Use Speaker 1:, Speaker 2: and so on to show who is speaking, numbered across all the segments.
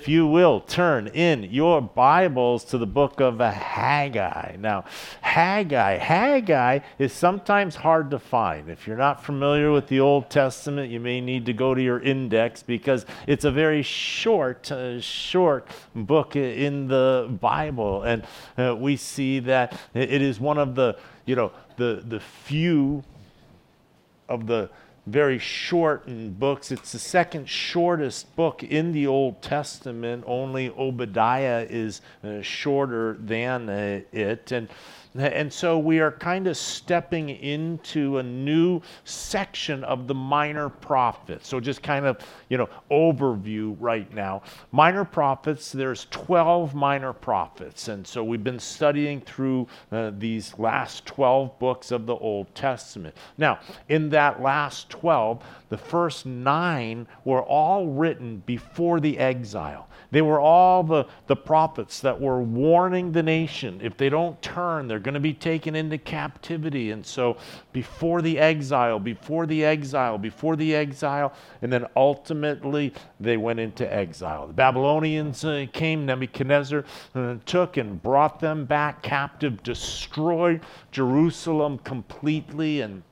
Speaker 1: if you will, turn in your Bibles to the book of Haggai. Now, Haggai, Haggai is sometimes hard to find. If you're not familiar with the Old Testament, you may need to go to your index because it's a very short, uh, short book in the Bible. And uh, we see that it is one of the, you know, the, the few of the very shortened books. It's the second shortest book in the Old Testament. Only Obadiah is uh, shorter than uh, it. And and so we are kind of stepping into a new section of the minor prophets. So just kind of, you know, overview right now. Minor prophets, there's 12 minor prophets. And so we've been studying through uh, these last 12 books of the Old Testament. Now, in that last 12, the first nine were all written before the exile. They were all the, the prophets that were warning the nation if they don't turn, they're going to be taken into captivity. And so, before the exile, before the exile, before the exile, and then ultimately they went into exile. The Babylonians uh, came, Nebuchadnezzar uh, took and brought them back captive, destroyed Jerusalem completely, and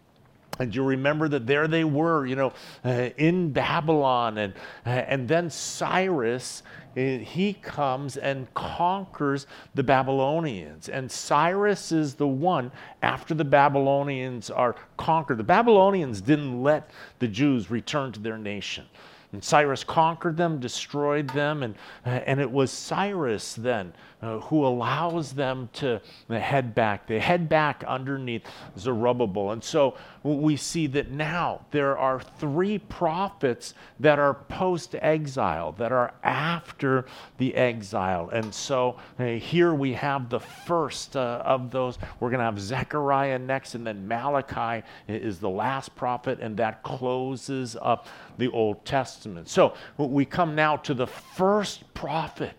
Speaker 1: and you remember that there they were, you know, uh, in Babylon. And, uh, and then Cyrus, he comes and conquers the Babylonians. And Cyrus is the one, after the Babylonians are conquered, the Babylonians didn't let the Jews return to their nation. And Cyrus conquered them, destroyed them, and, and it was Cyrus then uh, who allows them to head back. They head back underneath Zerubbabel. And so we see that now there are three prophets that are post exile, that are after the exile. And so uh, here we have the first uh, of those. We're going to have Zechariah next, and then Malachi is the last prophet, and that closes up the Old Testament. So we come now to the first prophet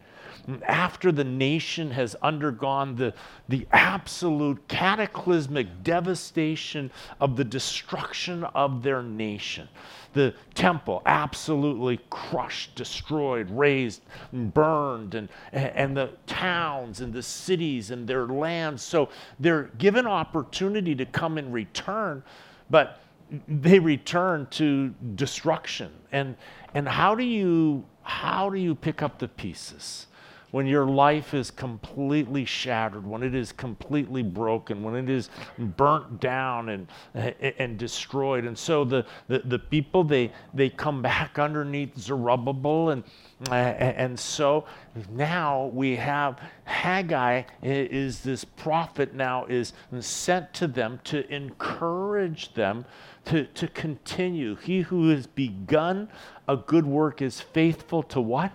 Speaker 1: after the nation has undergone the, the absolute cataclysmic devastation of the destruction of their nation. The temple absolutely crushed, destroyed, razed, and burned, and, and the towns and the cities and their lands. So they're given opportunity to come and return, but they return to destruction. And, and how do you how do you pick up the pieces? When your life is completely shattered, when it is completely broken, when it is burnt down and, and destroyed. And so the, the, the people, they, they come back underneath Zerubbabel. And, and so now we have Haggai is this prophet now is sent to them to encourage them to, to continue. He who has begun a good work is faithful to what?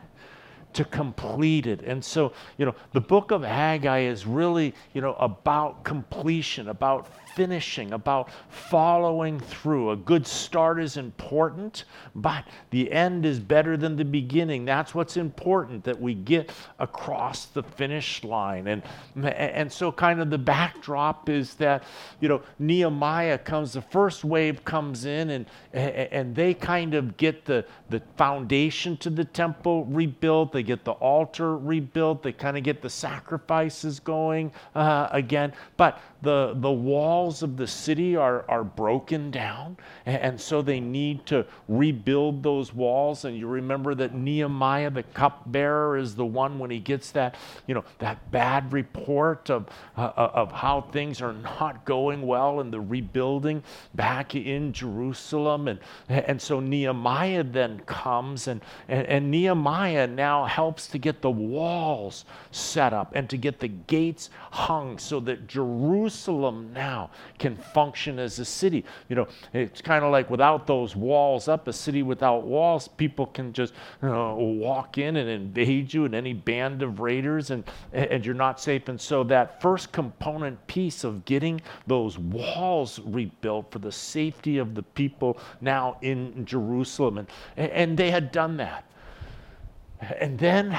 Speaker 1: To complete it. And so, you know, the book of Haggai is really, you know, about completion, about finishing, about following through. A good start is important, but the end is better than the beginning. That's what's important that we get across the finish line. And and so kind of the backdrop is that, you know, Nehemiah comes the first wave comes in and and they kind of get the the foundation to the temple rebuilt, they get the altar rebuilt, they kind of get the sacrifices going uh, again. But the, the walls of the city are, are broken down, and, so they need to rebuild those walls. And you remember that Nehemiah, the cupbearer, is the one when he gets that, you know, that bad report of, uh of how things are not going well in the rebuilding back in Jerusalem. And, and so Nehemiah then comes, and, and, and Nehemiah now helps to get the walls set up and to get the gates hung so that Jerusalem Jerusalem now can function as a city. You know, it's kind of like without those walls up, a city without walls, people can just you know, walk in and invade you and any band of raiders, and, and you're not safe. And so, that first component piece of getting those walls rebuilt for the safety of the people now in Jerusalem, and, and they had done that. And then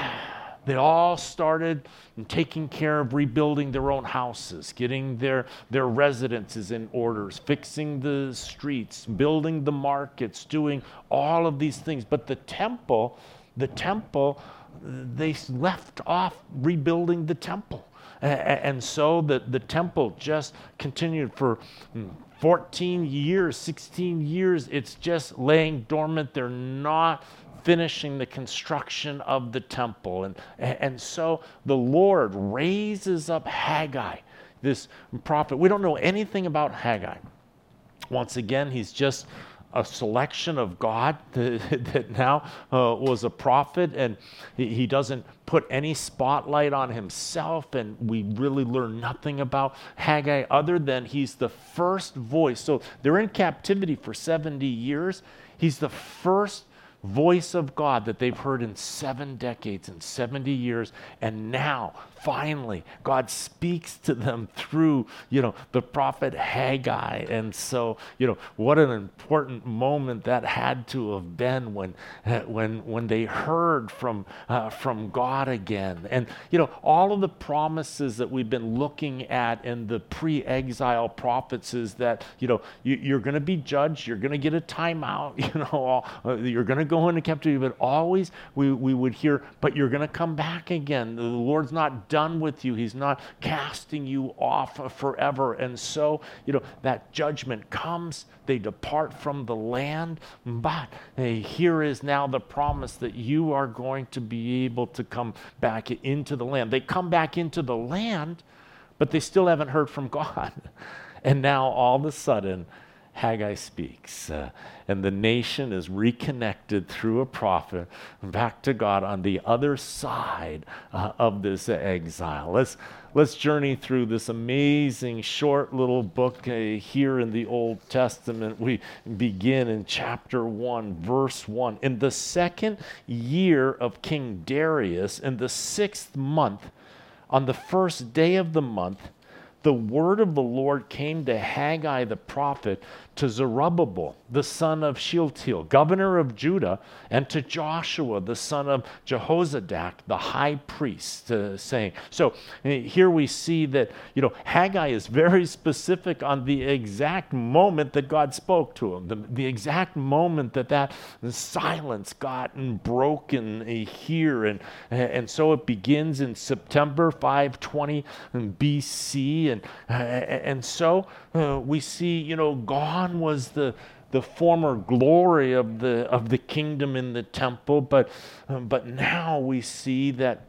Speaker 1: they all started taking care of rebuilding their own houses, getting their, their residences in orders, fixing the streets, building the markets, doing all of these things. But the temple, the temple they left off rebuilding the temple. And so the, the temple just continued for hmm, 14 years, 16 years. It's just laying dormant. They're not finishing the construction of the temple. And, and so the Lord raises up Haggai, this prophet. We don't know anything about Haggai. Once again, he's just a selection of God that, now uh, was a prophet, and he, he, doesn't put any spotlight on himself, and we really learn nothing about Haggai other than he's the first voice. So they're in captivity for 70 years. He's the first voice of God that they've heard in seven decades and 70 years. And now, finally, God speaks to them through, you know, the prophet Haggai. And so, you know, what an important moment that had to have been when, when, when they heard from, uh, from God again. And, you know, all of the promises that we've been looking at in the pre exile prophets is that, you know, you, are going to be judged, you're going to get a timeout, you know, all, you're going to go go into captivity, but always we, we would hear, but you're going to come back again. The Lord's not done with you, He's not casting you off forever. And so, you know, that judgment comes, they depart from the land, but hey, here is now the promise that you are going to be able to come back into the land. They come back into the land, but they still haven't heard from God. And now all of a sudden, Haggai speaks, uh, and the nation is reconnected through a prophet back to God on the other side uh, of this exile. Let's, let's journey through this amazing short little book uh, here in the Old Testament. We begin in chapter 1, verse 1. In the second year of King Darius, in the sixth month, on the first day of the month, the word of the Lord came to Haggai the prophet to Zerubbabel, the son of Shealtiel, governor of Judah, and to Joshua, the son of Jehozadak, the high priest, uh, saying. So eh, here we see that, you know, Haggai is very specific on the exact moment that God spoke to him, the, the exact moment that that silence got broken uh, here. And, and so it begins in September 520 BC. And, and so uh, we see, you know, gone was the the former glory of the of the kingdom in the temple, but but now we see that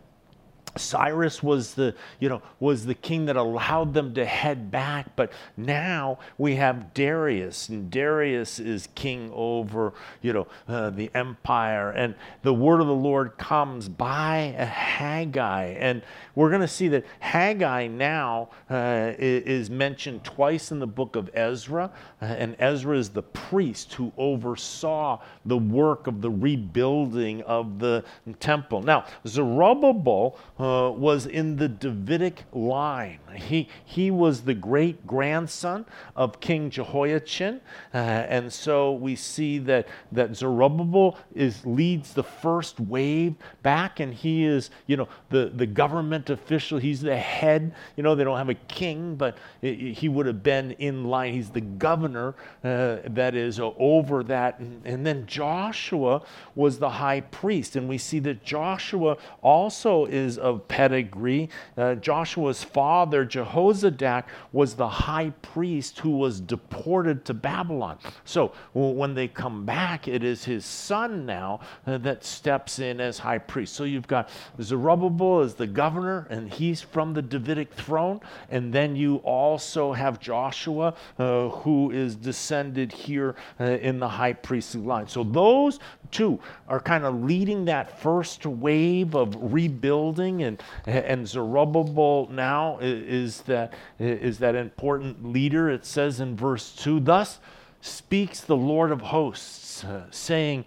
Speaker 1: Cyrus was the, you know, was the king that allowed them to head back, but now we have Darius, and Darius is king over, you know, uh, the empire, and the word of the Lord comes by Haggai, and we're going to see that Haggai now uh, is mentioned twice in the book of Ezra, uh, and Ezra is the priest who oversaw the work of the rebuilding of the temple. Now, Zerubbabel uh, was in the Davidic line. He, he was the great grandson of King Jehoiachin. Uh, and so we see that, that Zerubbabel is, leads the first wave back, and he is, you know, the, the government official. He's the head. You know, they don't have a king, but it, he would have been in line. He's the governor uh, that is over that. And, and then Joshua was the high priest. And we see that Joshua also is of pedigree. Uh, Joshua's father, Jehozadak, was the high priest who was deported to Babylon. So when they come back, it is his son now uh, that steps in as high priest. So you've got Zerubbabel as the governor, and he's from the Davidic throne. And then you also have Joshua, uh, who is descended here uh, in the high priestly line. So those two are kind of leading that first wave of rebuilding and and Zerubbabel now is that is that important leader it says in verse 2 thus speaks the Lord of hosts uh, saying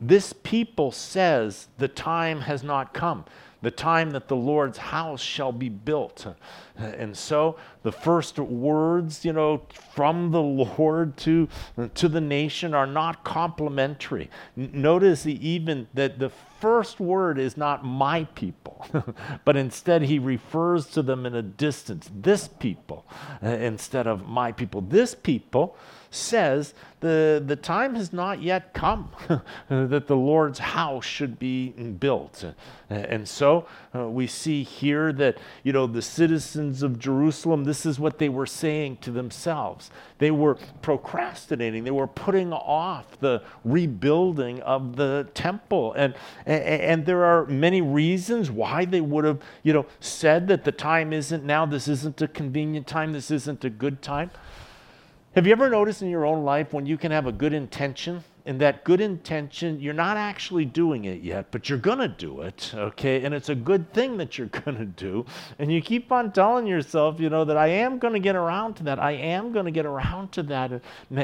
Speaker 1: this people says the time has not come the time that the Lord's house shall be built. And so the first words, you know, from the Lord to, to the nation are not complimentary. Notice even that the first word is not my people. but instead he refers to them in a distance. This people, uh, instead of my people. This people says the, the time has not yet come that the Lord's house should be built. And so uh, we see here that, you know, the citizens of Jerusalem, this is what they were saying to themselves. They were procrastinating, they were putting off the rebuilding of the temple. And, and, and there are many reasons why they would have, you know, said that the time isn't now, this isn't a convenient time, this isn't a good time. Have you ever noticed in your own life when you can have a good intention and that good intention, you're not actually doing it yet, but you're going to do it, okay? And it's a good thing that you're going to do. And you keep on telling yourself, you know, that I am going to get around to that. I am going to get around to that.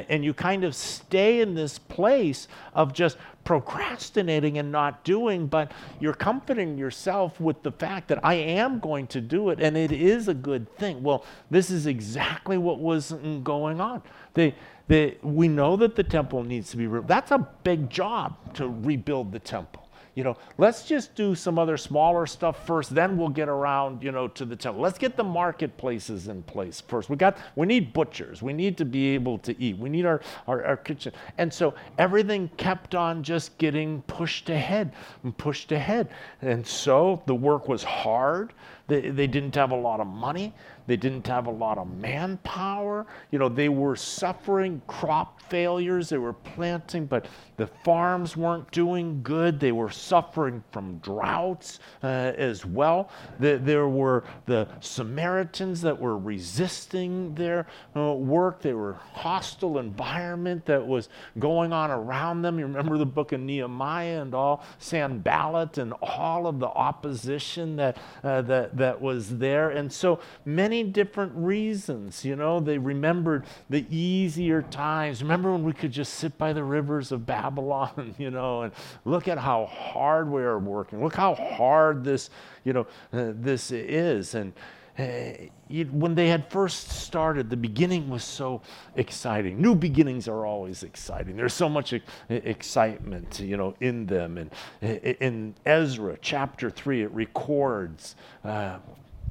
Speaker 1: And you kind of stay in this place of just procrastinating and not doing, but you're comforting yourself with the fact that I am going to do it and it is a good thing. Well, this is exactly what was going on. They, they, we know that the temple needs to be rebuilt. That's a big job to rebuild the temple you know, let's just do some other smaller stuff first, then we'll get around, you know, to the temple. Let's get the marketplaces in place first. We got, we need butchers. We need to be able to eat. We need our, our, our kitchen. And so everything kept on just getting pushed ahead and pushed ahead. And so the work was hard. They, they didn't have a lot of money. They didn't have a lot of manpower. You know, they were suffering crop failures. They were planting, but the farms weren't doing good. They were suffering from droughts uh, as well. The, there were the Samaritans that were resisting their uh, work. They were hostile environment that was going on around them. You remember the book of Nehemiah and all Sanballat and all of the opposition that, uh, that, that was there. And so many different reasons. You know, they remembered the easier times. Remember when we could just sit by the rivers of Babylon, you know, and look at how hard we are working. Look how hard this, you know, uh, this is. And Eh, when they had first started, the beginning was so exciting. New beginnings are always exciting. There's so much eh, excitement, you know, in them. And eh, in Ezra chapter three, it records uh,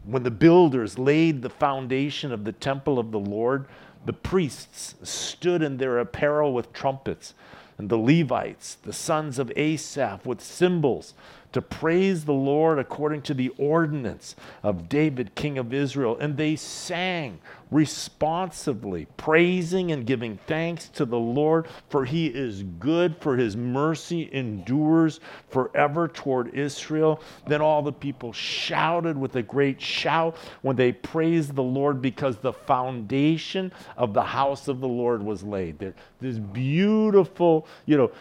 Speaker 1: when the builders laid the foundation of the temple of the Lord, the priests stood in their apparel with trumpets, and the Levites, the sons of Asaph, with cymbals to praise the Lord according to the ordinance of David, king of Israel. And they sang responsively, praising and giving thanks to the Lord, for he is good, for his mercy endures forever toward Israel. Then all the people shouted with a great shout when they praised the Lord because the foundation of the house of the Lord was laid. This beautiful, you know,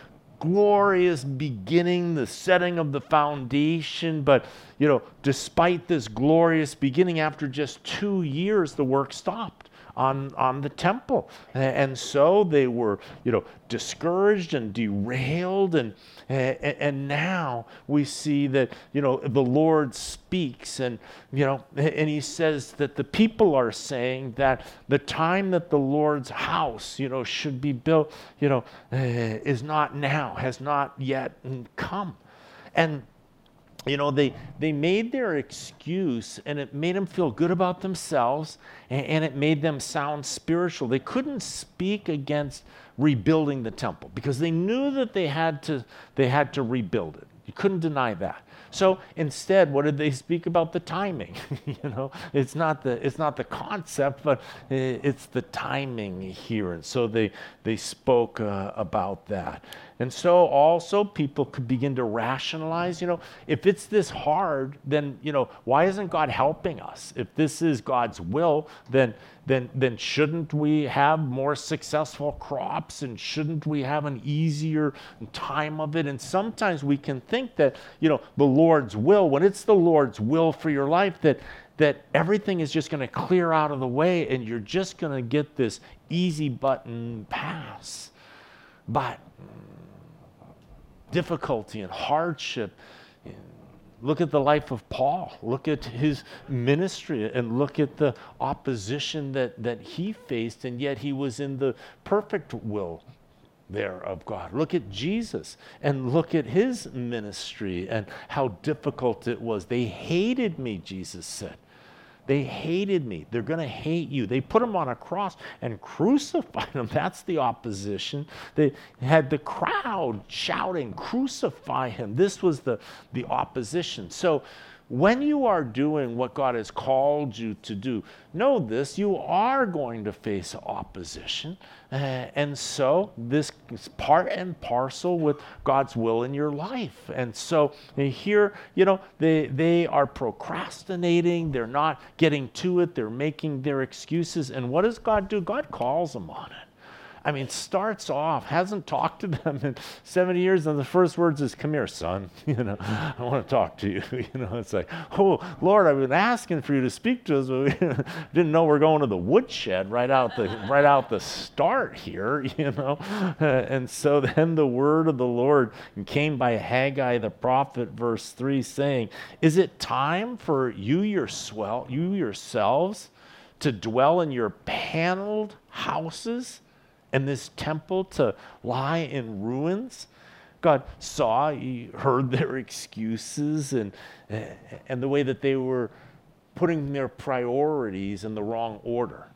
Speaker 1: glorious beginning, the setting of the foundation. But, you know, despite this glorious beginning, after just two years, the work stopped on, on the temple. And so they were, you know, discouraged and derailed. And, and now we see that, you know, the Lord speaks and, you know, and he says that the people are saying that the time that the Lord's house, you know, should be built, you know, is not now, has not yet come. And you know, they, they made their excuse and it made them feel good about themselves and, and, it made them sound spiritual. They couldn't speak against rebuilding the temple because they knew that they had to, they had to rebuild it. You couldn't deny that. So instead, what did they speak about the timing? you know, it's not the it's not the concept, but it's the timing here. And so they they spoke uh, about that. And so also people could begin to rationalize, you know, if it's this hard, then, you know, why isn't God helping us? If this is God's will, then then then shouldn't we have more successful crops and shouldn't we have an easier time of it? And sometimes we can think that, you know, the Lord's will, when it's the Lord's will for your life that that everything is just going to clear out of the way and you're just going to get this easy button pass. But difficulty and hardship. Look at the life of Paul. Look at his ministry and look at the opposition that, that he faced, and yet he was in the perfect will there of God. Look at Jesus and look at his ministry and how difficult it was. They hated me, Jesus said. They hated me. They're going to hate you. They put him on a cross and crucified him. That's the opposition. They had the crowd shouting, Crucify him. This was the, the opposition. So, when you are doing what God has called you to do, know this you are going to face opposition. Uh, and so, this is part and parcel with God's will in your life. And so, here, you know, they, they are procrastinating, they're not getting to it, they're making their excuses. And what does God do? God calls them on it. I mean, starts off, hasn't talked to them in 70 years, and the first words is, Come here, son. You know, I want to talk to you. You know, it's like, Oh, Lord, I've been asking for you to speak to us, but we didn't know we're going to the woodshed right out the right out the start here, you know. Uh, and so then the word of the Lord came by Haggai the prophet, verse 3, saying, Is it time for you you yourselves to dwell in your paneled houses? And this temple to lie in ruins. God saw, he heard their excuses and, and the way that they were putting their priorities in the wrong order.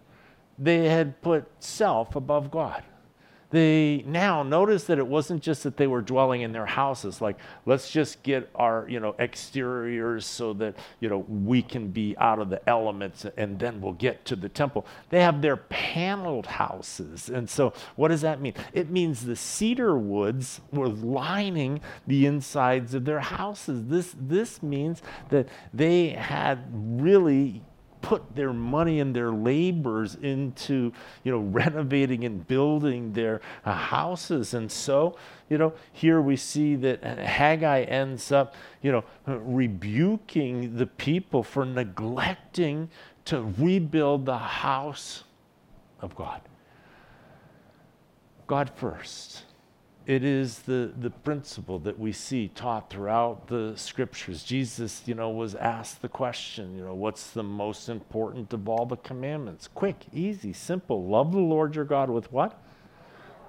Speaker 1: They had put self above God they now notice that it wasn't just that they were dwelling in their houses like let's just get our you know exteriors so that you know we can be out of the elements and then we'll get to the temple. They have their paneled houses and so what does that mean? It means the cedar woods were lining the insides of their houses. This this means that they had really put their money and their labors into, you know, renovating and building their uh, houses. And so, you know, here we see that Haggai ends up, you know, rebuking the people for neglecting to rebuild the house of God. God first it is the, the principle that we see taught throughout the scriptures. Jesus, you know, was asked the question, you know, what's the most important of all the commandments? Quick, easy, simple. Love the Lord your God with what?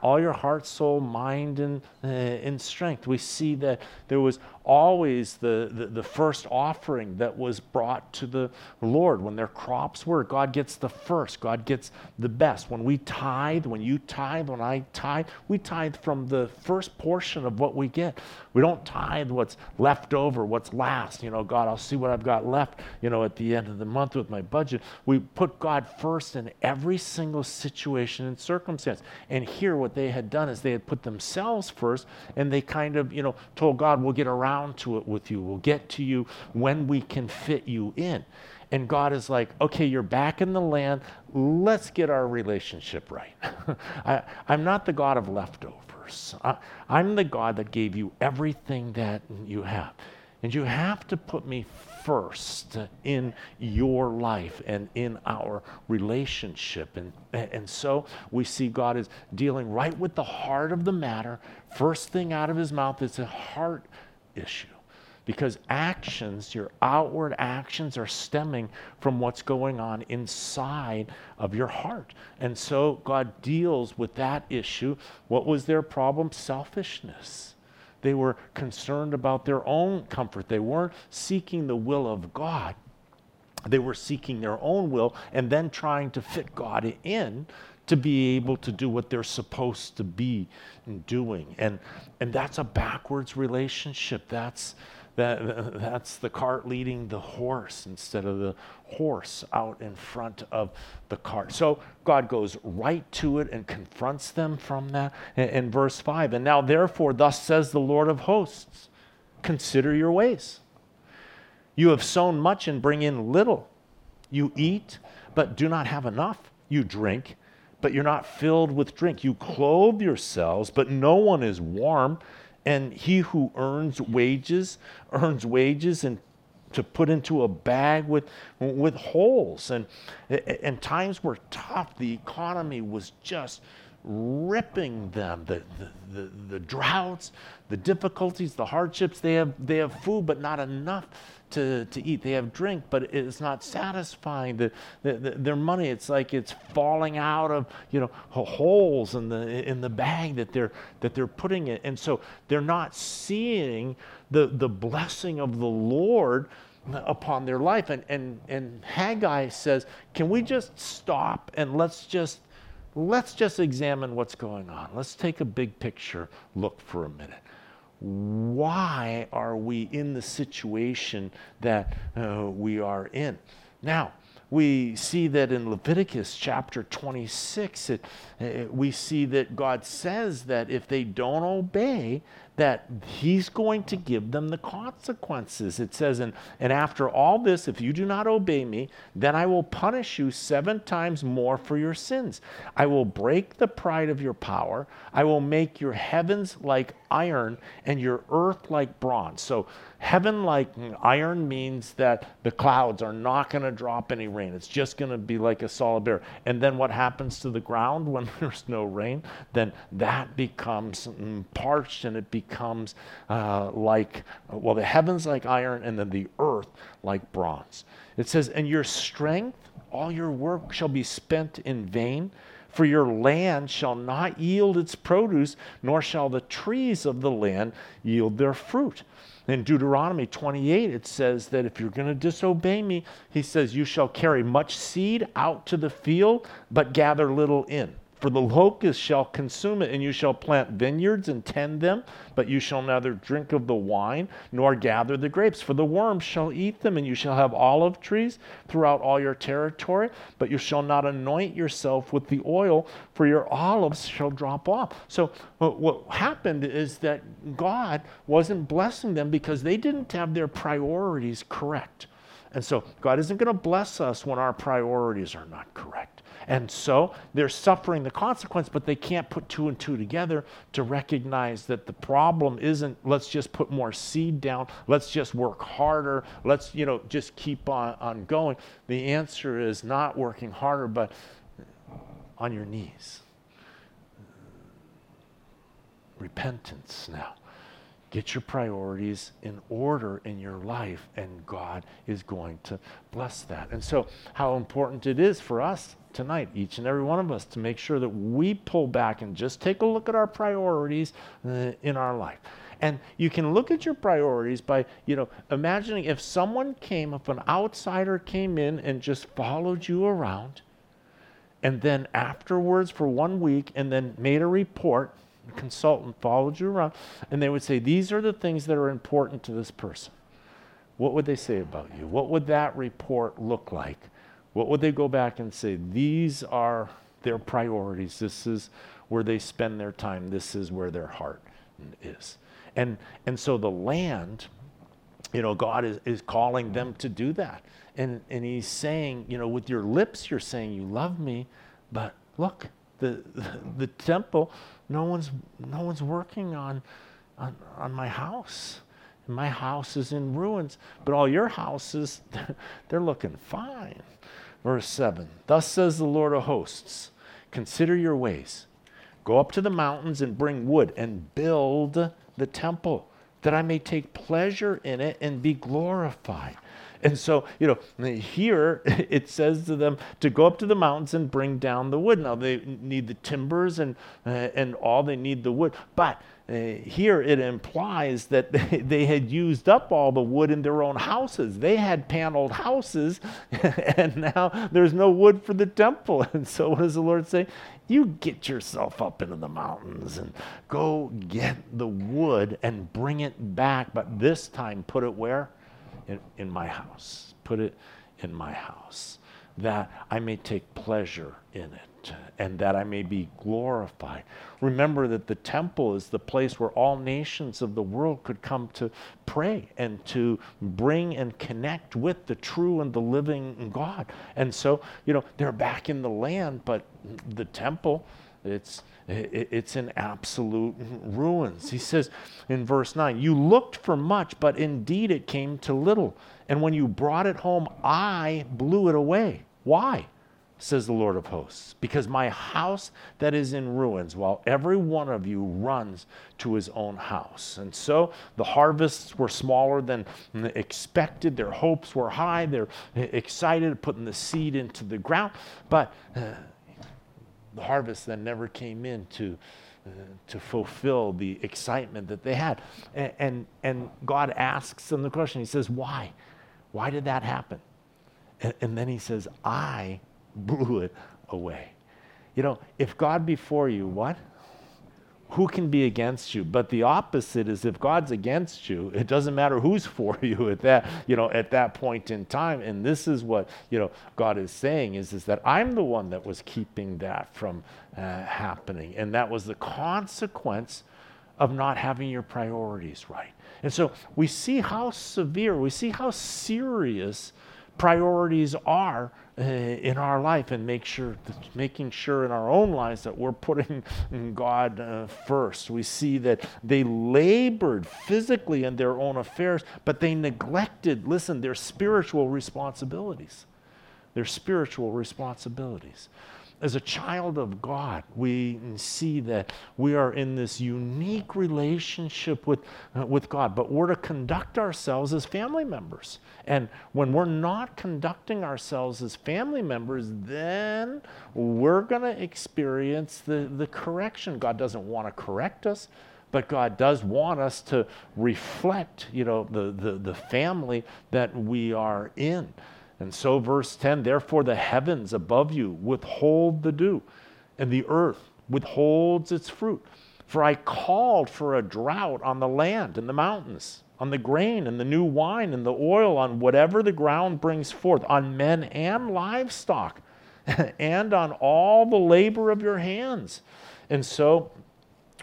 Speaker 1: all your heart, soul, mind, and, uh, and strength. We see that there was always the, the, the, first offering that was brought to the Lord. When their crops were, God gets the first, God gets the best. When we tithe, when you tithe, when I tithe, we tithe from the first portion of what we get. We don't tithe what's left over, what's last. You know, God, I'll see what I've got left, you know, at the end of the month with my budget. We put God first in every single situation and circumstance. And here, what they had done is they had put themselves first and they kind of, you know, told God, we'll get around to it with you. We'll get to you when we can fit you in. And God is like, okay, you're back in the land. Let's get our relationship right. I, am not the God of leftovers. I, I'm the God that gave you everything that you have. And you have to put me first in your life and in our relationship. And, and so we see God is dealing right with the heart of the matter. First thing out of his mouth is a heart issue. Because actions, your outward actions, are stemming from what's going on inside of your heart. And so God deals with that issue. What was their problem? Selfishness they were concerned about their own comfort. They weren't seeking the will of God. They were seeking their own will and then trying to fit God in to be able to do what they're supposed to be doing. And, and that's a backwards relationship. That's, that, that's the cart leading the horse instead of the horse out in front of the cart. So God goes right to it and confronts them from that in, in verse 5. And now, therefore, thus says the Lord of hosts consider your ways. You have sown much and bring in little. You eat, but do not have enough. You drink, but you're not filled with drink. You clothe yourselves, but no one is warm. And he who earns wages earns wages and to put into a bag with with holes. And and times were tough. The economy was just ripping them. The, the, the, the droughts, the difficulties, the hardships. They have, they have food, but not enough to, to eat. They have drink, but it's not satisfying. The, the, the, their money, it's like it's falling out of you know holes in the in the bag that they're that they're putting it. And so they're not seeing the the blessing of the Lord upon their life. And and and Haggai says, can we just stop and let's just let's just examine what's going on. Let's take a big picture look for a minute why are we in the situation that uh, we are in? Now, we see that in Leviticus chapter 26, it, it, we see that God says that if they don't obey, that he's going to give them the consequences. It says, and, and after all this, if you do not obey me, then I will punish you seven times more for your sins. I will break the pride of your power. I will make your heavens like iron and your earth like bronze. So, heaven like iron means that the clouds are not going to drop any rain. It's just going to be like a solid barrier. And then what happens to the ground when there's no rain? Then that becomes parched and it becomes uh, like, well, the heavens like iron and then the earth like bronze. It says, and your strength, all your work shall be spent in vain. For your land shall not yield its produce, nor shall the trees of the land yield their fruit. In Deuteronomy 28, it says that if you're going to disobey me, he says, You shall carry much seed out to the field, but gather little in. For the locust shall consume it, and you shall plant vineyards and tend them, but you shall neither drink of the wine nor gather the grapes. For the worms shall eat them, and you shall have olive trees throughout all your territory, but you shall not anoint yourself with the oil, for your olives shall drop off. So, what happened is that God wasn't blessing them because they didn't have their priorities correct. And so, God isn't going to bless us when our priorities are not correct. And so they're suffering the consequence, but they can't put two and two together to recognize that the problem isn't let's just put more seed down, let's just work harder, let's, you know, just keep on, on going. The answer is not working harder, but on your knees. Repentance now. Get your priorities in order in your life, and God is going to bless that. And so, how important it is for us tonight, each and every one of us, to make sure that we pull back and just take a look at our priorities uh, in our life. And you can look at your priorities by, you know, imagining if someone came, if an outsider came in and just followed you around, and then afterwards for one week, and then made a report, a consultant followed you around, and they would say, These are the things that are important to this person. What would they say about you? What would that report look like? What would they go back and say? These are their priorities. This is where they spend their time. This is where their heart is. And, and so the land, you know, God is, is calling them to do that. And, and He's saying, you know, with your lips, you're saying you love me, but look, the, the, the temple, no one's, no one's working on, on, on my house. My house is in ruins, but all your houses, they're looking fine. Verse 7 Thus says the Lord of hosts Consider your ways. Go up to the mountains and bring wood and build the temple, that I may take pleasure in it and be glorified. And so, you know, here it says to them to go up to the mountains and bring down the wood. Now they need the timbers and uh, and all they need the wood, but Uh, here it implies that they, they, had used up all the wood in their own houses. They had paneled houses, and now there's no wood for the temple. And so, what does the Lord say? You get yourself up into the mountains and go get the wood and bring it back, but this time put it where? In, in my house. Put it in my house, that I may take pleasure in it and that I may be glorified. Remember that the temple is the place where all nations of the world could come to pray and to bring and connect with the true and the living God. And so, you know, they're back in the land, but the temple, it's it's in absolute ruins. He says in verse 9, You looked for much, but indeed it came to little. And when you brought it home, I blew it away. Why? Says the Lord of hosts, because my house that is in ruins, while every one of you runs to his own house. And so the harvests were smaller than expected. Their hopes were high. They're excited putting the seed into the ground. But uh, the harvest then never came in to, uh, to fulfill the excitement that they had. And, and, and God asks them the question He says, Why? Why did that happen? And, and then He says, I blew it away. You know, if God before you, what? Who can be against you? But the opposite is if God's against you, it doesn't matter who's for you at that, you know, at that point in time. And this is what, you know, God is saying is, is that I'm the one that was keeping that from uh, happening. And that was the consequence of not having your priorities right. And so we see how severe, we see how serious priorities are uh, in our life and make sure making sure in our own lives that we're putting God uh, first. We see that they labored physically in their own affairs, but they neglected, listen, their spiritual responsibilities. Their spiritual responsibilities as a child of God, we see that we are in this unique relationship with, uh, with God, but we're to conduct ourselves as family members. And when we're not conducting ourselves as family members, then we're going to experience the, the correction. God doesn't want to correct us, but God does want us to reflect, you know, the, the, the family that we are in. And so, verse 10 therefore the heavens above you withhold the dew, and the earth withholds its fruit. For I called for a drought on the land and the mountains, on the grain and the new wine and the oil, on whatever the ground brings forth, on men and livestock, and on all the labor of your hands. And so,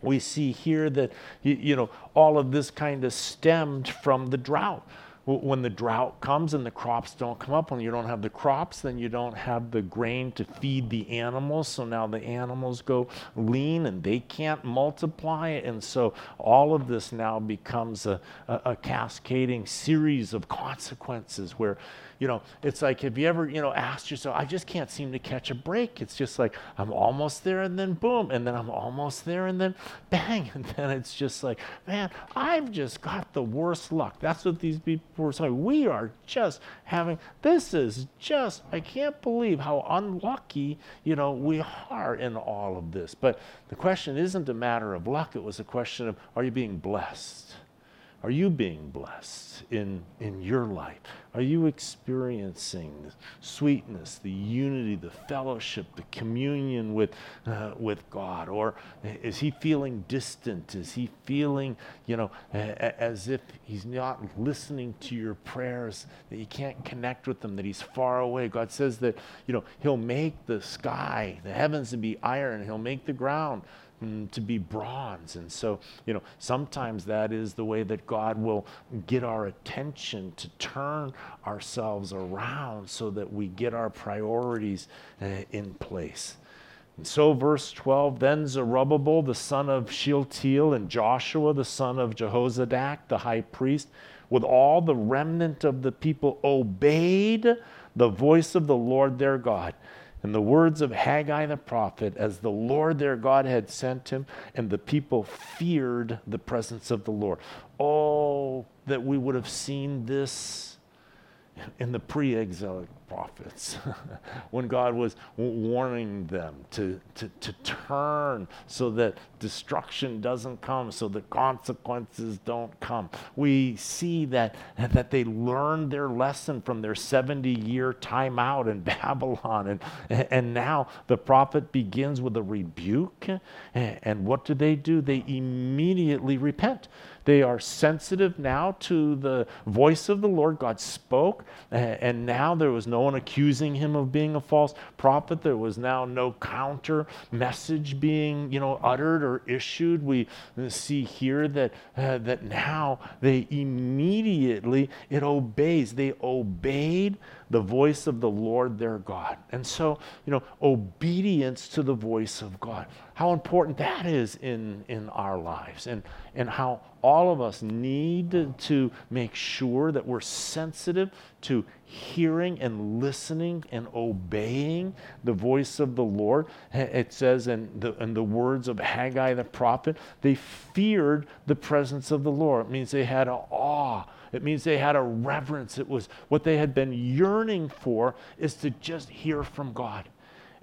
Speaker 1: we see here that you know all of this kind of stemmed from the drought when the drought comes and the crops don't come up, when you don't have the crops, then you don't have the grain to feed the animals. So now the animals go lean and they can't multiply. And so all of this now becomes a, a, a cascading series of consequences where you know, it's like, have you ever, you know, asked yourself, I just can't seem to catch a break. It's just like, I'm almost there and then boom, and then I'm almost there and then bang. And then it's just like, man, I've just got the worst luck. That's what these people were saying. We are just having, this is just, I can't believe how unlucky, you know, we are in all of this. But the question isn't a matter of luck. It was a question of, are you being blessed? Are you being blessed in, in your life? Are you experiencing the sweetness, the unity, the fellowship, the communion with, uh, with God? Or is he feeling distant? Is he feeling, you know, a, as if he's not listening to your prayers, that you can't connect with him, that he's far away? God says that, you know, he'll make the sky, the heavens to be iron, he'll make the ground to be bronze. And so, you know, sometimes that is the way that God will get our attention to turn ourselves around so that we get our priorities uh, in place. And so, verse 12 then Zerubbabel, the son of Shealtiel, and Joshua, the son of Jehozadak, the high priest, with all the remnant of the people, obeyed the voice of the Lord their God and the words of Haggai the prophet, as the Lord their God had sent him, and the people feared the presence of the Lord. Oh, that we would have seen this in the pre exilic prophets when God was warning them to, to, to turn so that destruction doesn't come, so that consequences don't come. We see that, that they learned their lesson from their 70 year timeout in Babylon. And, and now the prophet begins with a rebuke. And what do they do? They immediately repent. They are sensitive now to the voice of the Lord. God spoke, and now there was no one accusing him of being a false prophet. There was now no counter message being, you know, uttered or issued. We see here that uh, that now they immediately it obeys. They obeyed the voice of the Lord their God. And so, you know, obedience to the voice of God. How important that is in, in our lives and, and how all of us need to make sure that we're sensitive to hearing and listening and obeying the voice of the Lord. It says in the, in the words of Haggai the prophet, they feared the presence of the Lord. It means they had awe. It means they had a reverence. It was what they had been yearning for is to just hear from God.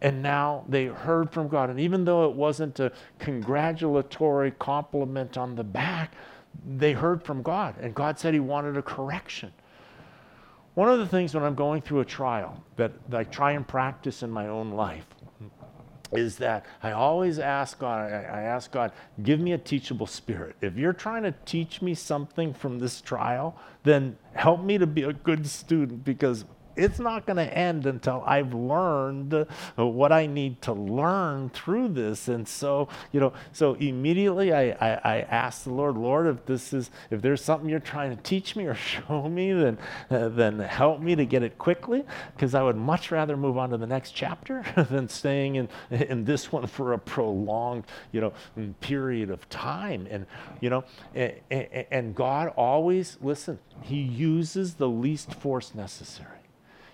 Speaker 1: And now they heard from God. And even though it wasn't a congratulatory compliment on the back, they heard from God, and God said He wanted a correction. One of the things when I'm going through a trial that, that I try and practice in my own life is that I always ask God, I, I, ask God, give me a teachable spirit. If you're trying to teach me something from this trial, then help me to be a good student because it's not going to end until I've learned what I need to learn through this. And so, you know, so immediately I, I, I ask the Lord, Lord, if this is, if there's something you're trying to teach me or show me, then, uh, then help me to get it quickly, because I would much rather move on to the next chapter than staying in, in this one for a prolonged, you know, period of time. And, you know, and, and God always, listen, He uses the least force necessary.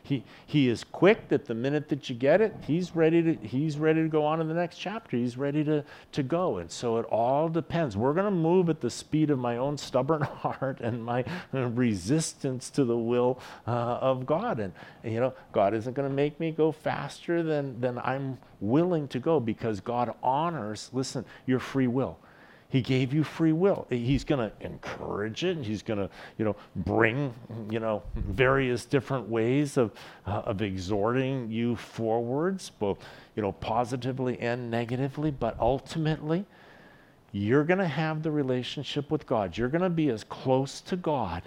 Speaker 1: He, he is quick that the minute that you get it, he's ready to, he's ready to go on to the next chapter. He's ready to, to go. And so it all depends. We're going to move at the speed of my own stubborn heart and my resistance to the will uh, of God. And, you know, God isn't going to make me go faster than, than I'm willing to go because God honors, listen, your free will. He gave you free will. He's going to encourage it. He's going to, you know, bring, you know, various different ways of, uh, of exhorting you forwards, both, you know, positively and negatively. But ultimately, you're going to have the relationship with God. You're going to be as close to God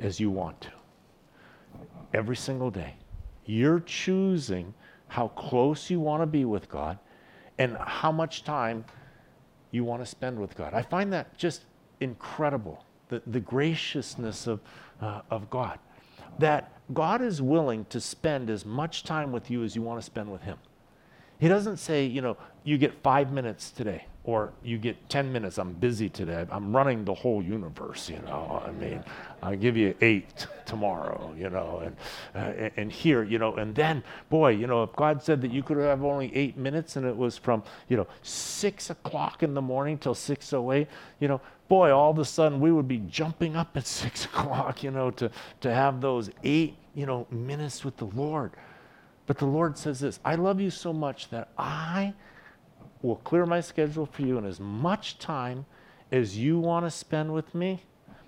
Speaker 1: as you want to every single day. You're choosing how close you want to be with God and how much time you want to spend with God. I find that just incredible, the, the graciousness of, uh, of God. That God is willing to spend as much time with you as you want to spend with Him. He doesn't say, you know, you get five minutes today or you get 10 minutes. I'm busy today. I'm running the whole universe, you know. I mean, I'll give you eight tomorrow, you know, and, uh, and here, you know, and then, boy, you know, if God said that you could have only eight minutes and it was from, you know, six o'clock in the morning till 6.08, you know, boy, all of a sudden we would be jumping up at six o'clock, you know, to, to have those eight, you know, minutes with the Lord. But the Lord says this I love you so much that I will clear my schedule for you, and as much time as you want to spend with me,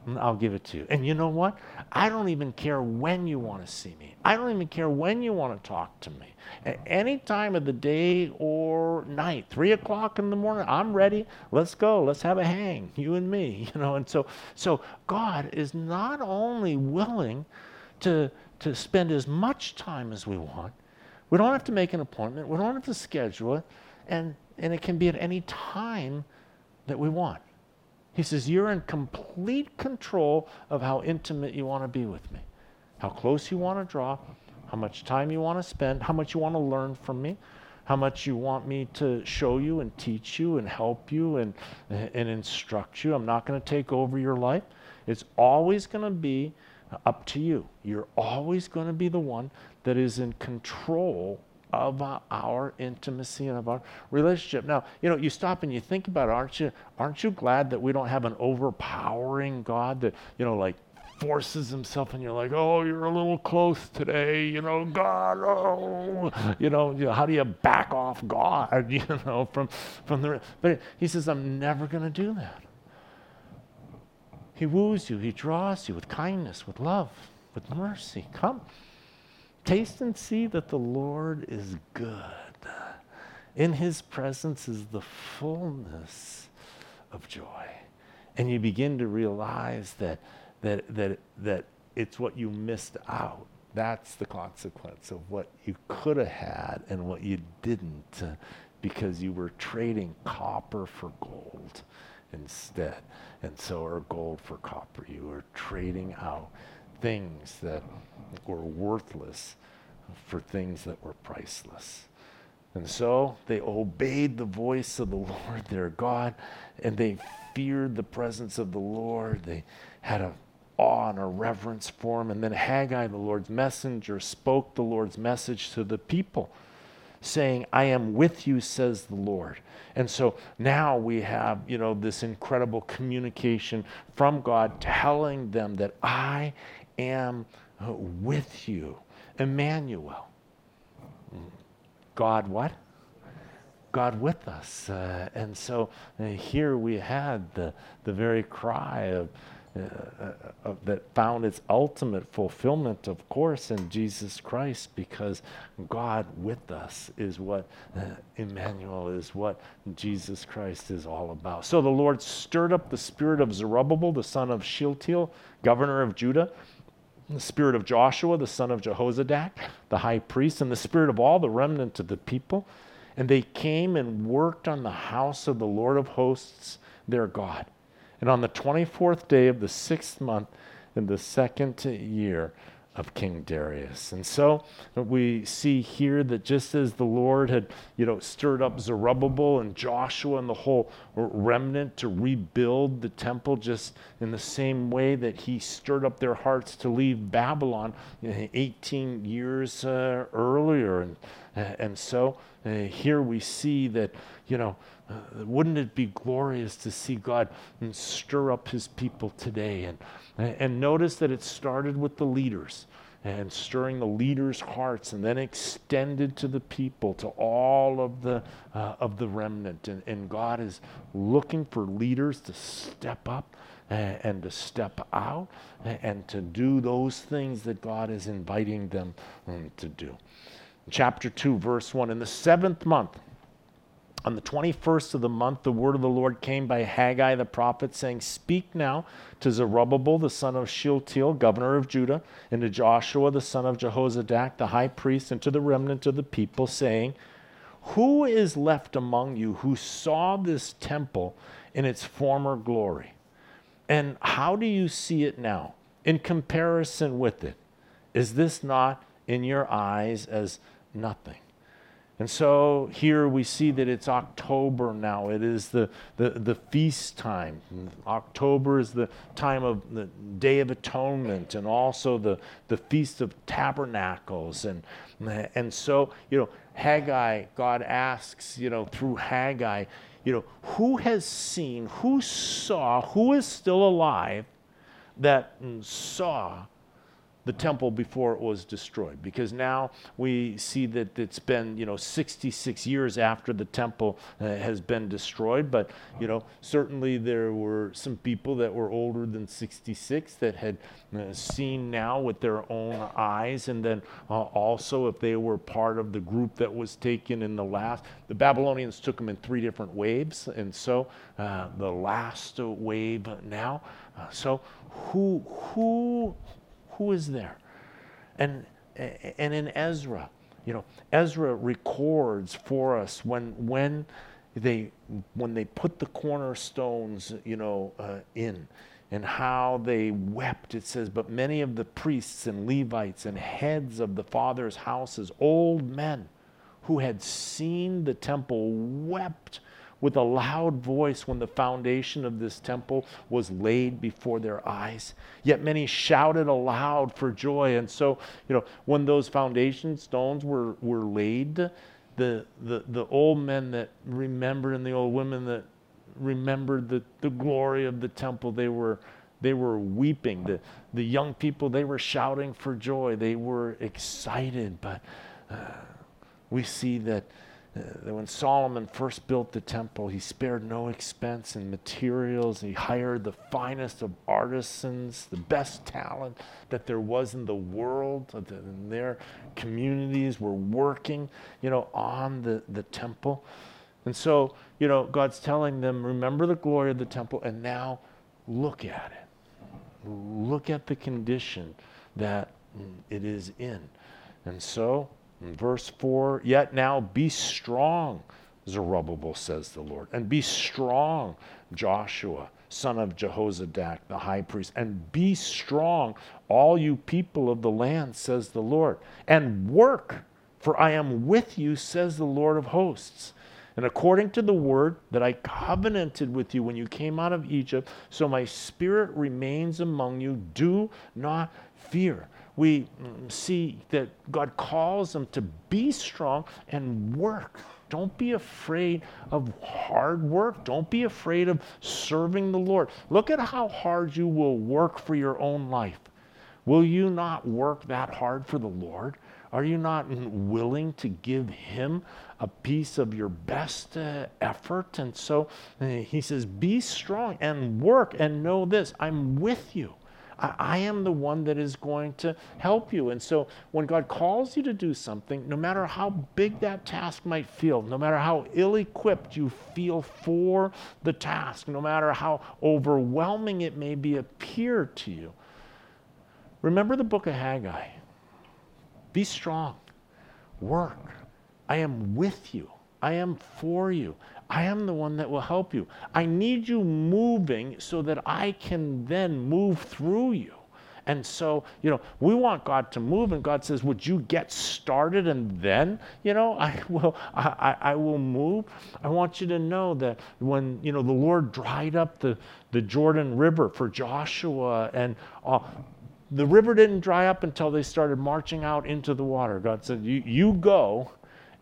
Speaker 1: mm, I'll give it to you. And you know what? I don't even care when you want to see me. I don't even care when you want to talk to me. At any time of the day or night, three o'clock in the morning, I'm ready. Let's go. Let's have a hang, you and me. You know, and so so God is not only willing to to spend as much time as we want. We don't have to make an appointment. We don't have to schedule it. And and it can be at any time that we want. He says, You're in complete control of how intimate you want to be with me, how close you want to draw, how much time you want to spend, how much you want to learn from me, how much you want me to show you and teach you and help you and, and instruct you. I'm not going to take over your life. It's always going to be up to you. You're always going to be the one that is in control of our intimacy and of our relationship. Now, you know, you stop and you think about it, aren't you? Aren't you glad that we don't have an overpowering God that, you know, like forces himself and you're like, oh, you're a little close today, you know, God, oh, you know, you know how do you back off God, you know, from, from the, but he says, I'm never going to do that. He woos you, he draws you with kindness, with love, with mercy. Come. Taste and see that the Lord is good. In his presence is the fullness of joy. And you begin to realize that, that, that, that it's what you missed out. That's the consequence of what you could have had and what you didn't because you were trading copper for gold instead. And so, or gold for copper. You were trading out things that were worthless for things that were priceless. And so they obeyed the voice of the Lord their God, and they feared the presence of the Lord. They had a awe and a reverence for him. And then Haggai, the Lord's messenger, spoke the Lord's message to the people, saying, I am with you, says the Lord. And so now we have, you know, this incredible communication from God telling them that I am with you. Emmanuel. God what? God with us. Uh, and so uh, here we had the, the very cry of, uh, uh, of, that found its ultimate fulfillment, of course, in Jesus Christ, because God with us is what uh, Emmanuel is, what Jesus Christ is all about. So the Lord stirred up the spirit of Zerubbabel, the son of Shealtiel, governor of Judah the spirit of Joshua, the son of Jehozadak, the high priest, and the spirit of all the remnant of the people. And they came and worked on the house of the Lord of hosts, their God. And on the 24th day of the sixth month, in the second year of King Darius. And so we see here that just as the Lord had, you know, stirred up Zerubbabel and Joshua and the whole remnant to rebuild the temple, just in the same way that he stirred up their hearts to leave Babylon 18 years uh, earlier. And, and so uh, here we see that, you know, uh, wouldn't it be glorious to see God stir up his people today? And, and notice that it started with the leaders and stirring the leaders' hearts and then extended to the people, to all of the, uh, of the remnant. And, and God is looking for leaders to step up and, and to step out and, and to do those things that God is inviting them um, to do. Chapter 2, verse 1 In the seventh month, on the 21st of the month, the word of the Lord came by Haggai the prophet, saying, Speak now to Zerubbabel the son of Shealtiel, governor of Judah, and to Joshua the son of Jehozadak, the high priest, and to the remnant of the people, saying, Who is left among you who saw this temple in its former glory? And how do you see it now in comparison with it? Is this not in your eyes as nothing? And so here we see that it's October now. It is the, the, the feast time. October is the time of the Day of Atonement and also the, the Feast of Tabernacles. And, and so, you know, Haggai, God asks, you know, through Haggai, you know, who has seen, who saw, who is still alive that saw the temple before it was destroyed. Because now we see that it's been you know 66 years after the temple uh, has been destroyed. But you know certainly there were some people that were older than 66 that had uh, seen now with their own eyes. And then uh, also if they were part of the group that was taken in the last the babylonians took them in three different waves. And so uh, the last wave now uh, so who who who is there? And, and in Ezra, you know, Ezra records for us when, when, they, when they put the cornerstones, you know, uh, in and how they wept. It says, But many of the priests and Levites and heads of the father's houses, old men who had seen the temple, wept with a loud voice when the foundation of this temple was laid before their eyes. Yet many shouted aloud for joy. And so, you know, when those foundation stones were, were laid, the, the, the old men that remembered and the old women that remembered the, the glory of the temple, they were, they were weeping. The, the young people, they were shouting for joy. They were excited. But uh, we see that that when Solomon first built the temple, he spared no expense in materials. He hired the finest of artisans, the best talent that there was in the world. And their communities were working, you know, on the, the temple. And so, you know, God's telling them, remember the glory of the temple, and now look at it. Look at the condition that it is in. And so, in verse 4, yet now be strong, Zerubbabel says the Lord, and be strong, Joshua, son of Jehozadak, the high priest, and be strong, all you people of the land, says the Lord, and work, for I am with you, says the Lord of hosts. And according to the word that I covenanted with you when you came out of Egypt, so my spirit remains among you. Do not fear. We see that God calls them to be strong and work. Don't be afraid of hard work. Don't be afraid of serving the Lord. Look at how hard you will work for your own life. Will you not work that hard for the Lord? Are you not willing to give Him a piece of your best uh, effort? And so uh, He says, Be strong and work and know this I'm with you. I, I am the one that is going to help you. And so when God calls you to do something, no matter how big that task might feel, no matter how ill equipped you feel for the task, no matter how overwhelming it may be appear to you, remember the book of Haggai. Be strong. Work. I am with you. I am for you. I am the one that will help you. I need you moving so that I can then move through you. And so, you know, we want God to move, and God says, Would you get started and then, you know, I will I, I will move. I want you to know that when, you know, the Lord dried up the, the Jordan River for Joshua and uh, the river didn't dry up until they started marching out into the water. God said, You, you go,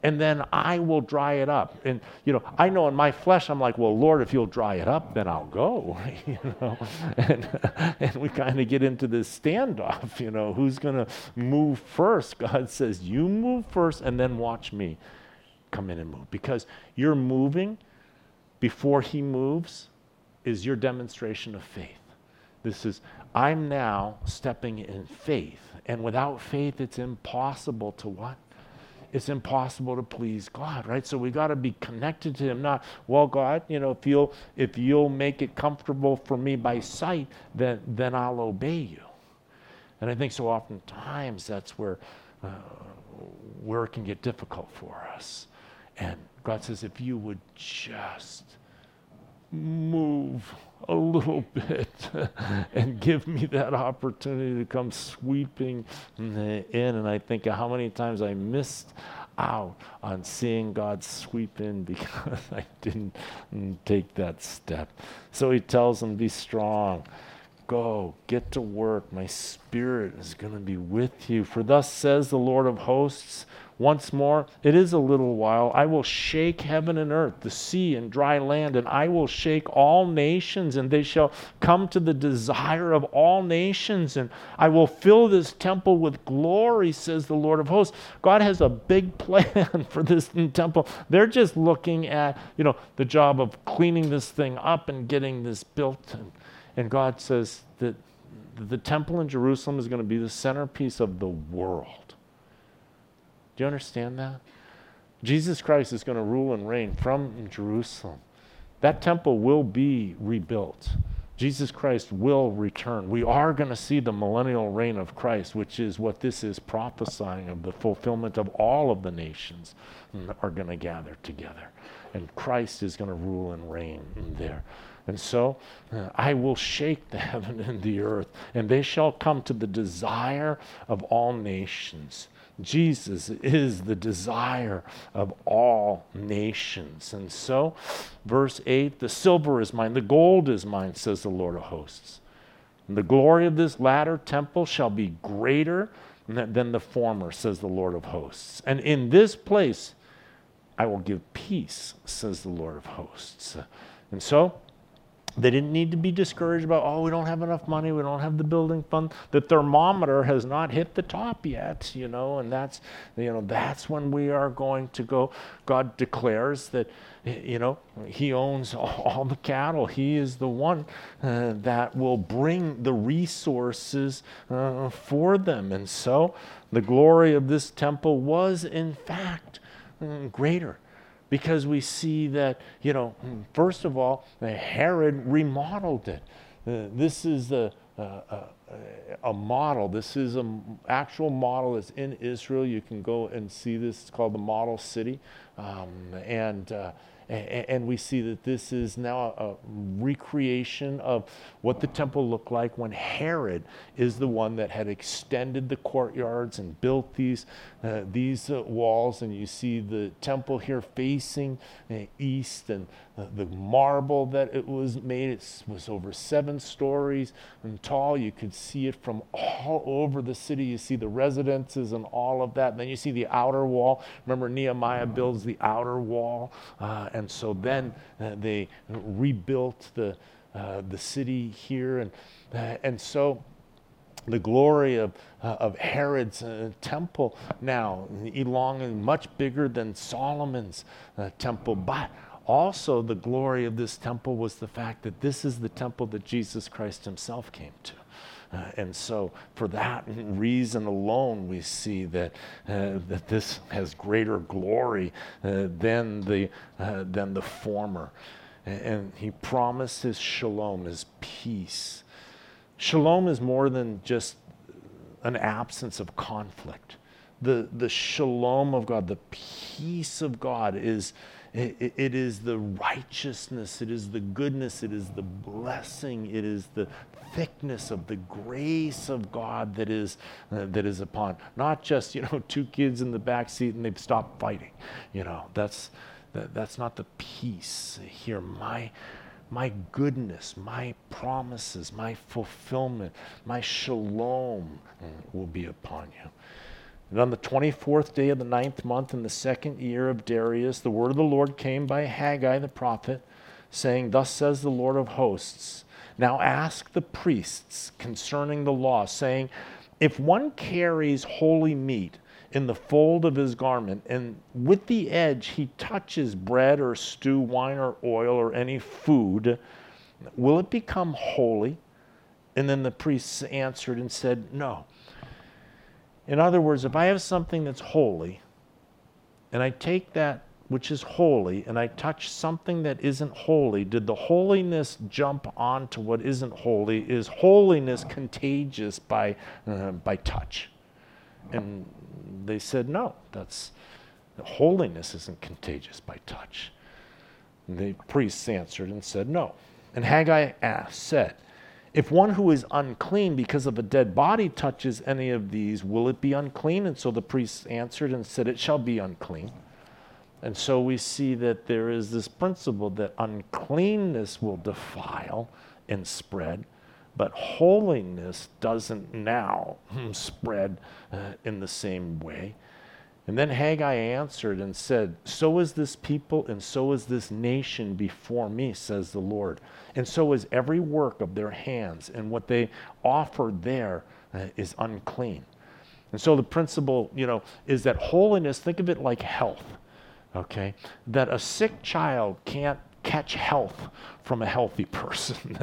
Speaker 1: and then I will dry it up. And, you know, I know in my flesh, I'm like, Well, Lord, if you'll dry it up, then I'll go. you know, and, and we kind of get into this standoff, you know, who's going to move first? God says, You move first, and then watch me come in and move. Because you're moving before He moves is your demonstration of faith. This is, I'm now stepping in faith. And without faith, it's impossible to what? It's impossible to please God, right? So we got to be connected to Him. Not, well, God, you know, if you'll if you'll make it comfortable for me by sight, then then I'll obey you. And I think so oftentimes that's where uh, where it can get difficult for us. And God says, if you would just move a little bit and give me that opportunity to come sweeping in. And I think of how many times I missed out on seeing God sweep in because I didn't take that step. So he tells them, Be strong. Go, get to work. My spirit is going to be with you. For thus says the Lord of hosts, once more, it is a little while. I will shake heaven and earth, the sea and dry land, and I will shake all nations, and they shall come to the desire of all nations. And I will fill this temple with glory, says the Lord of hosts. God has a big plan for this temple. They're just looking at, you know, the job of cleaning this thing up and getting this built. And, and God says that the temple in Jerusalem is going to be the centerpiece of the world. Do you understand that? Jesus Christ is going to rule and reign from Jerusalem. That temple will be rebuilt. Jesus Christ will return. We are going to see the millennial reign of Christ, which is what this is prophesying of the fulfillment of all of the nations are going to gather together. And Christ is going to rule and reign there. And so uh, I will shake the heaven and the earth, and they shall come to the desire of all nations. Jesus is the desire of all nations. And so, verse 8 the silver is mine, the gold is mine, says the Lord of hosts. And the glory of this latter temple shall be greater than the former, says the Lord of hosts. And in this place I will give peace, says the Lord of hosts. And so, they didn't need to be discouraged about, oh, we don't have enough money, we don't have the building fund. The thermometer has not hit the top yet, you know, and that's, you know, that's when we are going to go. God declares that, you know, He owns all the cattle. He is the one uh, that will bring the resources uh, for them. And so the glory of this temple was, in fact, uh, greater because we see that, you know, first of all, Herod remodeled it. Uh, this is a, a, a, model. This is an actual model that's in Israel. You can go and see this. It's called the Model City. Um, and, uh, And we see that this is now a recreation of what the temple looked like when Herod is the one that had extended the courtyards and built these, uh, these uh, walls. And you see the temple here facing uh, east, and the marble that it was made it was over seven stories and tall. You could see it from all over the city. You see the residences and all of that. And then you see the outer wall. Remember, Nehemiah builds the outer wall. Uh, and so then uh, they rebuilt the, uh, the city here. And, uh, and so the glory of, uh, of Herod's uh, temple now, elongated, much bigger than Solomon's uh, temple. But also, the glory of this temple was the fact that this is the temple that Jesus Christ himself came to. Uh, and so, for that reason alone, we see that, uh, that this has greater glory uh, than, the, uh, than the former. And, and he promises shalom, his peace. Shalom is more than just an absence of conflict. The, the shalom of God, the peace of God is it, it is the righteousness, it is the goodness, it is the blessing, it is the thickness of the grace of God that is, uh, that is upon. Not just, you know, two kids in the back seat and they've stopped fighting. You know, that's, that, that's not the peace here. My, my goodness, my promises, my fulfillment, my shalom uh, will be upon you. And on the 24th day of the ninth month in the second year of Darius, the word of the Lord came by Haggai the prophet, saying, Thus says the Lord of hosts, Now ask the priests concerning the law, saying, If one carries holy meat in the fold of his garment, and with the edge he touches bread or stew, wine or oil or any food, will it become holy? And then the priests answered and said, No. In other words, if I have something that's holy, and I take that which is holy and I touch something that isn't holy, did the holiness jump onto what isn't holy? Is holiness contagious by, uh, by touch? And they said, no, that's holiness isn't contagious by touch. And the priests answered and said, no. And Haggai asked, said, if one who is unclean because of a dead body touches any of these, will it be unclean? And so the priests answered and said, It shall be unclean. And so we see that there is this principle that uncleanness will defile and spread, but holiness doesn't now spread uh, in the same way. And then Haggai answered and said, So is this people and so is this nation before me, says the Lord. And so is every work of their hands, and what they offer there uh, is unclean. And so the principle, you know, is that holiness, think of it like health, okay? That a sick child can't catch health from a healthy person.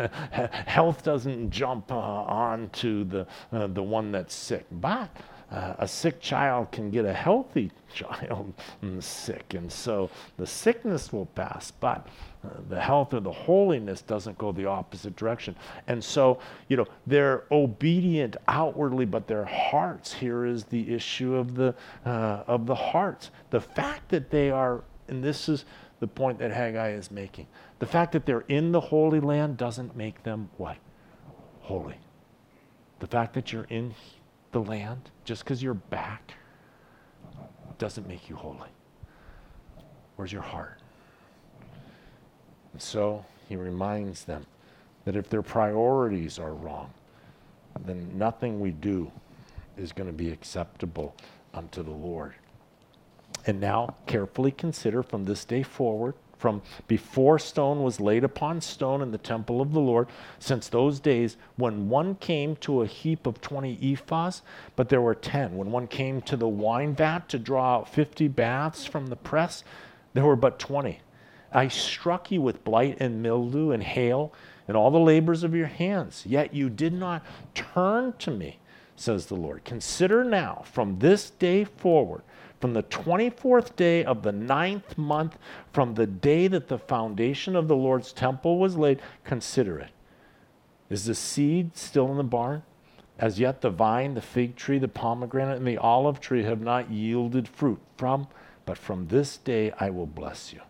Speaker 1: health doesn't jump uh, onto the, uh, the one that's sick. But a sick child can get a healthy child sick. And so the sickness will pass, but uh, the health or the holiness doesn't go the opposite direction. And so, you know, they're obedient outwardly, but their hearts, here is the issue of the, uh, of the hearts. The fact that they are, and this is the point that Haggai is making, the fact that they're in the Holy Land doesn't make them what? Holy. The fact that you're in the land just because you're back doesn't make you holy. Where's your heart? And so he reminds them that if their priorities are wrong, then nothing we do is going to be acceptable unto the Lord. And now carefully consider from this day forward from before stone was laid upon stone in the temple of the Lord, since those days when one came to a heap of 20 ephahs, but there were 10. When one came to the wine vat to draw out 50 baths from the press, there were but 20. I struck you with blight and mildew and hail and all the labors of your hands, yet you did not turn to me, says the Lord. Consider now, from this day forward, from the 24th day of the ninth month, from the day that the foundation of the Lord's temple was laid, consider it. Is the seed still in the barn? As yet, the vine, the fig tree, the pomegranate, and the olive tree have not yielded fruit from, but from this day I will bless you.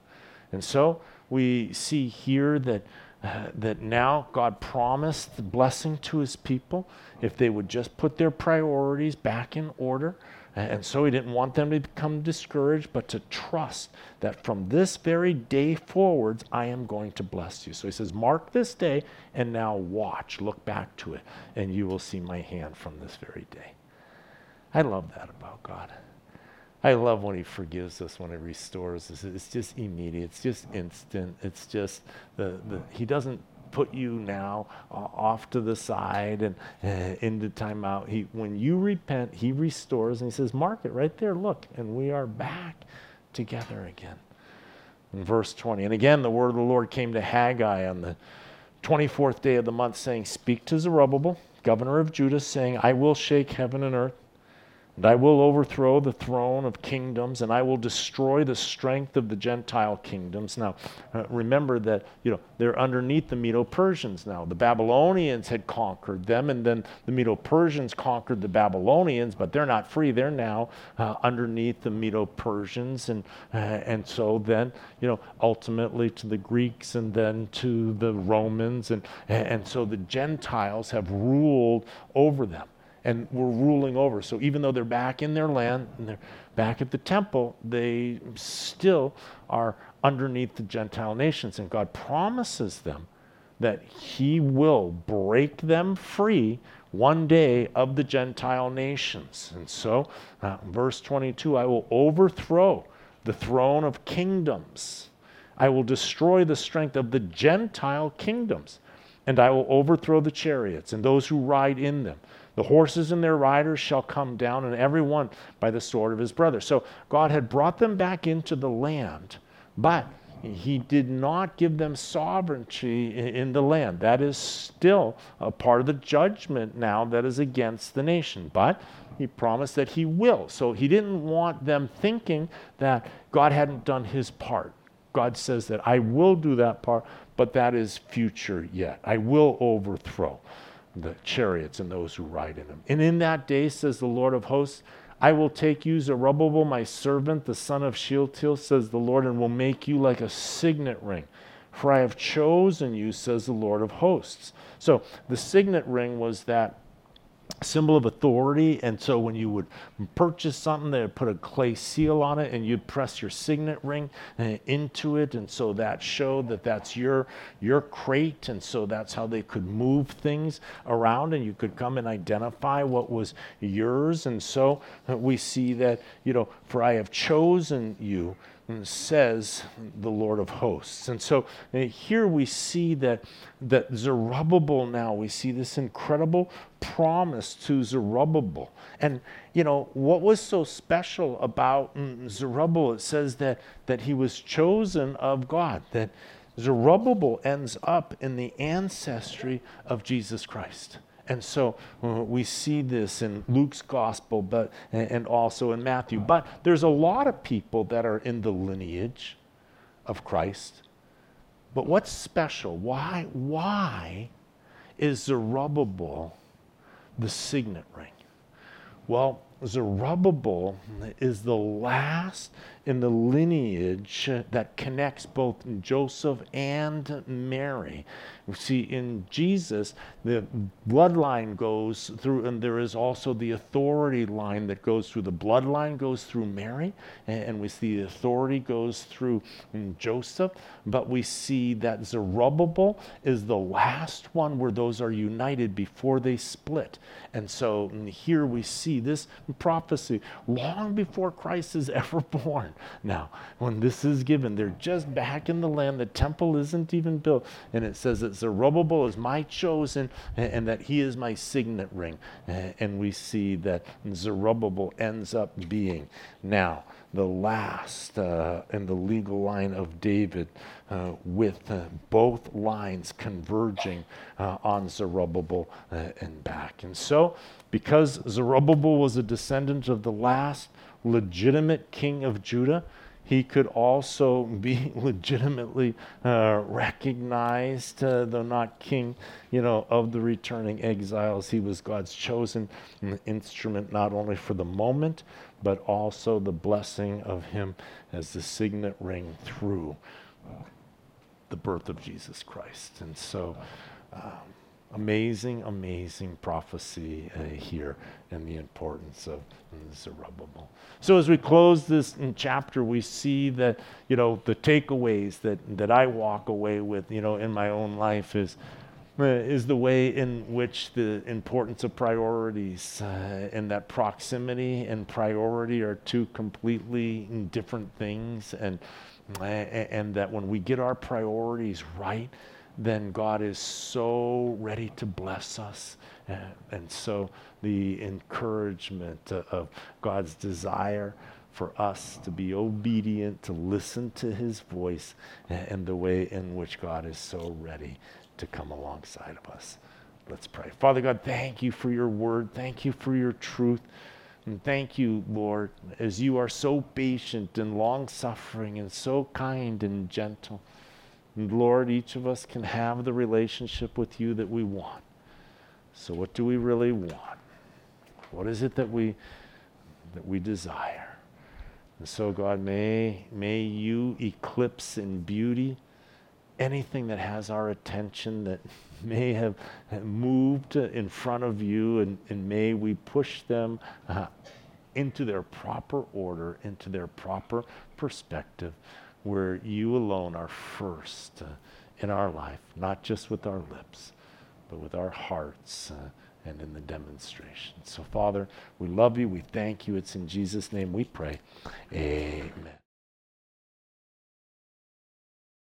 Speaker 1: And so we see here that, uh, that now God promised the blessing to his people if they would just put their priorities back in order. And so he didn't want them to become discouraged, but to trust that from this very day forwards, I am going to bless you. So he says, Mark this day and now watch, look back to it, and you will see my hand from this very day. I love that about God. I love when he forgives us, when he restores us. It's just immediate. It's just instant. It's just the, the he doesn't put you now uh, off to the side and uh, into timeout. He, when you repent, He restores and He says, Mark it right there, look, and we are back together again. In verse 20, and again the word of the Lord came to Haggai on the 24th day of the month, saying, Speak to Zerubbabel, governor of Judah, saying, I will shake heaven and earth and I will overthrow the throne of kingdoms, and I will destroy the strength of the Gentile kingdoms. Now, uh, remember that you know they're underneath the Medo-Persians now. The Babylonians had conquered them, and then the Medo-Persians conquered the Babylonians, but they're not free. They're now uh, underneath the Medo-Persians, and uh, and so then you know ultimately to the Greeks, and then to the Romans, and and so the Gentiles have ruled over them and were ruling over. So even though they're back in their land and they're back at the temple, they still are underneath the Gentile nations. And God promises them that He will break them free one day of the Gentile nations. And so, uh, verse 22 I will overthrow the throne of kingdoms, I will destroy the strength of the Gentile kingdoms, and I will overthrow the chariots and those who ride in them. The horses and their riders shall come down, and every one by the sword of his brother. So God had brought them back into the land, but he did not give them sovereignty in the land. That is still a part of the judgment now that is against the nation. But he promised that he will. So he didn't want them thinking that God hadn't done his part. God says that I will do that part, but that is future yet. I will overthrow the chariots and those who ride in them. And in that day, says the Lord of hosts, I will take you, Zerubbabel, my servant, the son of Shealtiel, says the Lord, and will make you like a signet ring. For I have chosen you, says the Lord of hosts. So the signet ring was that symbol of authority. And so when you would purchase something, they would put a clay seal on it and you'd press your signet ring uh, into it. And so that showed that that's your, your crate. And so that's how they could move things around and you could come and identify what was yours. And so we see that, you know, for I have chosen you says the Lord of hosts. And so uh, here we see that, that Zerubbabel now, we see this incredible promise to Zerubbabel. And, you know, what was so special about mm, Zerubbabel? It says that, that he was chosen of God, that Zerubbabel ends up in the ancestry of Jesus Christ. And so uh, we see this in Luke's gospel, but and also in Matthew. But there's a lot of people that are in the lineage of Christ. But what's special? Why why is Zerubbabel the signet ring? Well, Zerubbabel is the last in the lineage that connects both Joseph and Mary. See in Jesus, the bloodline goes through, and there is also the authority line that goes through. The bloodline goes through Mary, and we see the authority goes through mm, Joseph. But we see that Zerubbabel is the last one where those are united before they split. And so mm, here we see this prophecy long before Christ is ever born. Now, when this is given, they're just back in the land. The temple isn't even built. And it says that Zerubbabel is my chosen and, and that he is my signet ring. And we see that Zerubbabel ends up being now the last uh, in the legal line of David, uh, with uh, both lines converging uh, on Zerubbabel uh, and back. And so, because Zerubbabel was a descendant of the last legitimate king of Judah, he could also be legitimately uh, recognized, uh, though not king, you know, of the returning exiles. He was God's chosen instrument, not only for the moment, but also the blessing of him as the signet ring through the birth of Jesus Christ. And so, um, amazing, amazing prophecy uh, here and the importance of Zerubbabel. So as we close this chapter, we see that you know the takeaways that that I walk away with, you know, in my own life is. Uh, is the way in which the importance of priorities uh, and that proximity and priority are two completely different things, and uh, and that when we get our priorities right, then God is so ready to bless us. And, and so the encouragement of God's desire for us to be obedient, to listen to his voice, and the way in which God is so ready to come alongside of us. Let's pray. Father God, thank you for your word. Thank you for your truth. And thank you, Lord, as you are so patient and long suffering and so kind and gentle. And Lord, each of us can have the relationship with you that we want. So what do we really want? What is it that we that we desire? And so God, may may you eclipse in beauty anything that has our attention that may have moved in front of you, and, and may we push them uh, into their proper order, into their proper perspective where you alone are first uh, in our life, not just with our lips, but with our hearts uh, and in the demonstration. So, Father, we love you. We thank you. It's in Jesus' name we pray. Amen.